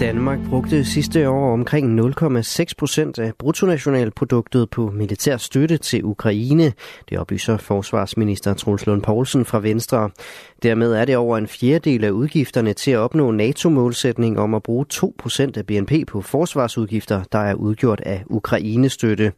Danmark brugte sidste år omkring 0,6 procent af bruttonationalproduktet på militær støtte til Ukraine. Det oplyser forsvarsminister Troels Lund Poulsen fra Venstre. Dermed er det over en fjerdedel af udgifterne til at opnå NATO-målsætning om at bruge 2 procent af BNP på forsvarsudgifter, der er udgjort af Ukraine-støtte.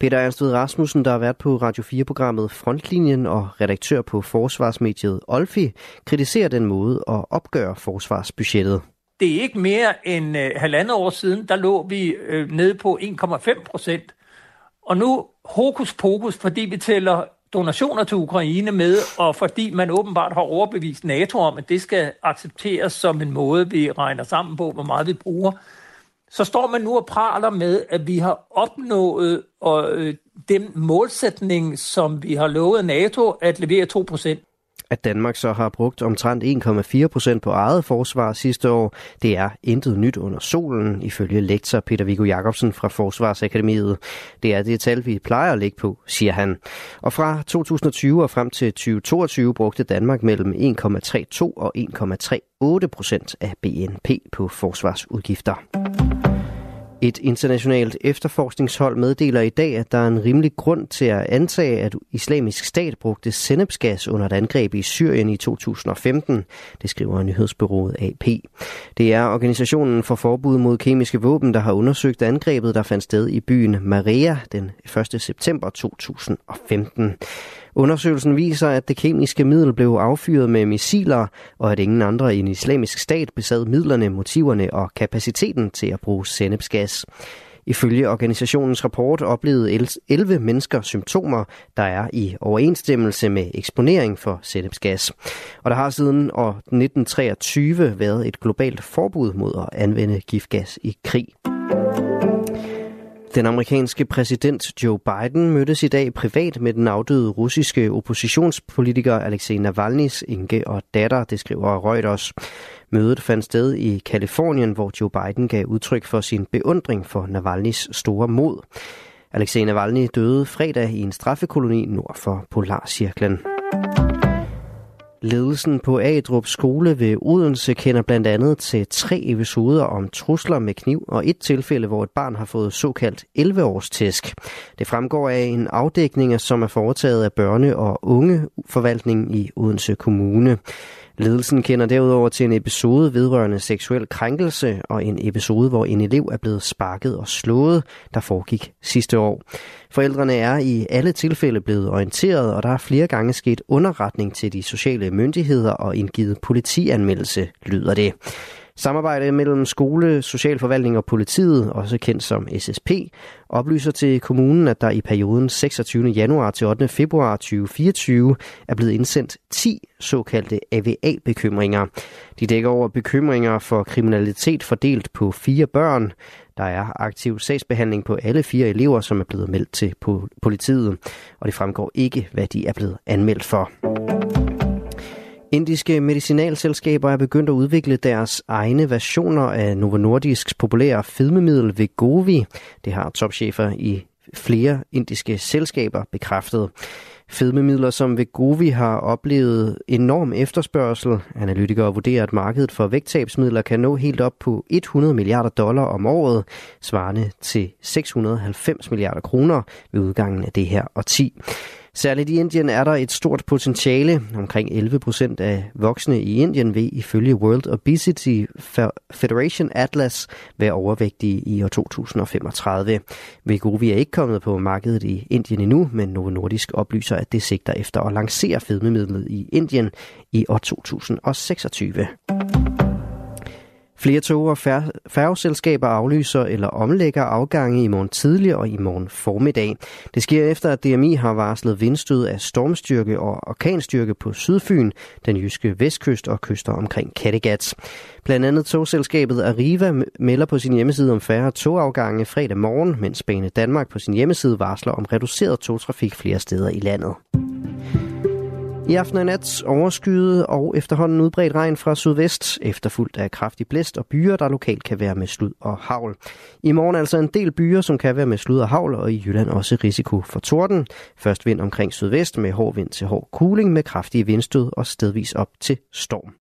Peter Ernstved Rasmussen, der har været på Radio 4-programmet Frontlinjen og redaktør på forsvarsmediet Olfi, kritiserer den måde at opgøre forsvarsbudgettet det er ikke mere end øh, halvandet år siden, der lå vi øh, nede på 1,5 procent. Og nu hokus pokus, fordi vi tæller donationer til Ukraine med, og fordi man åbenbart har overbevist NATO om, at det skal accepteres som en måde, vi regner sammen på, hvor meget vi bruger, så står man nu og praler med, at vi har opnået og, øh, den målsætning, som vi har lovet NATO, at levere 2 procent. At Danmark så har brugt omtrent 1,4 procent på eget forsvar sidste år, det er intet nyt under solen, ifølge lektor Peter Viggo Jacobsen fra Forsvarsakademiet. Det er det tal, vi plejer at ligge på, siger han. Og fra 2020 og frem til 2022 brugte Danmark mellem 1,32 og 1,38 procent af BNP på forsvarsudgifter. Et internationalt efterforskningshold meddeler i dag, at der er en rimelig grund til at antage, at islamisk stat brugte sennepsgas under et angreb i Syrien i 2015. Det skriver nyhedsbyrået AP. Det er organisationen for forbud mod kemiske våben, der har undersøgt angrebet, der fandt sted i byen Maria den 1. september 2015. Undersøgelsen viser, at det kemiske middel blev affyret med missiler, og at ingen andre i islamisk stat besad midlerne, motiverne og kapaciteten til at bruge sennepsgas. Ifølge organisationens rapport oplevede 11 mennesker symptomer, der er i overensstemmelse med eksponering for sennepsgas. Og der har siden år 1923 været et globalt forbud mod at anvende giftgas i krig. Den amerikanske præsident Joe Biden mødtes i dag privat med den afdøde russiske oppositionspolitiker Alexei Navalny's enke og datter, det skriver Reuters. Mødet fandt sted i Kalifornien, hvor Joe Biden gav udtryk for sin beundring for Navalny's store mod. Alexei Navalny døde fredag i en straffekoloni nord for Polarcirklen. Ledelsen på Adrup skole ved Odense kender blandt andet til tre episoder om trusler med kniv og et tilfælde, hvor et barn har fået såkaldt 11-års tæsk. Det fremgår af en afdækning, som er foretaget af børne- og ungeforvaltningen i Odense Kommune. Ledelsen kender derudover til en episode vedrørende seksuel krænkelse og en episode, hvor en elev er blevet sparket og slået, der foregik sidste år. Forældrene er i alle tilfælde blevet orienteret, og der er flere gange sket underretning til de sociale myndigheder og indgivet politianmeldelse, lyder det. Samarbejde mellem skole, socialforvaltning og politiet, også kendt som SSP, oplyser til kommunen, at der i perioden 26. januar til 8. februar 2024 er blevet indsendt 10 såkaldte AVA-bekymringer. De dækker over bekymringer for kriminalitet fordelt på fire børn. Der er aktiv sagsbehandling på alle fire elever, som er blevet meldt til politiet, og det fremgår ikke, hvad de er blevet anmeldt for. Indiske medicinalselskaber er begyndt at udvikle deres egne versioner af Novo Nordisks populære fedmemiddel Vegovi. Det har topchefer i flere indiske selskaber bekræftet. Fedmemidler som Vegovi har oplevet enorm efterspørgsel. Analytikere vurderer, at markedet for vægttabsmidler kan nå helt op på 100 milliarder dollar om året, svarende til 690 milliarder kroner ved udgangen af det her årti. Særligt i Indien er der et stort potentiale. Omkring 11 procent af voksne i Indien vil ifølge World Obesity Federation Atlas være overvægtige i år 2035. Vi er ikke kommet på markedet i Indien endnu, men Novo Nordisk oplyser, at det sigter efter at lancere fedmemidlet i Indien i år 2026. Flere tog og færgeselskaber aflyser eller omlægger afgange i morgen tidlig og i morgen formiddag. Det sker efter, at DMI har varslet vindstød af stormstyrke og orkanstyrke på Sydfyn, den jyske vestkyst og kyster omkring Kattegat. Blandt andet togselskabet Arriva melder på sin hjemmeside om færre togafgange fredag morgen, mens Bane Danmark på sin hjemmeside varsler om reduceret togtrafik flere steder i landet. I aften og nat overskyet og efterhånden udbredt regn fra sydvest, efterfulgt af kraftig blæst og byer, der lokalt kan være med slud og havl. I morgen altså en del byer, som kan være med slud og havl, og i Jylland også risiko for torden. Først vind omkring sydvest med hård vind til hård kuling med kraftige vindstød og stedvis op til storm.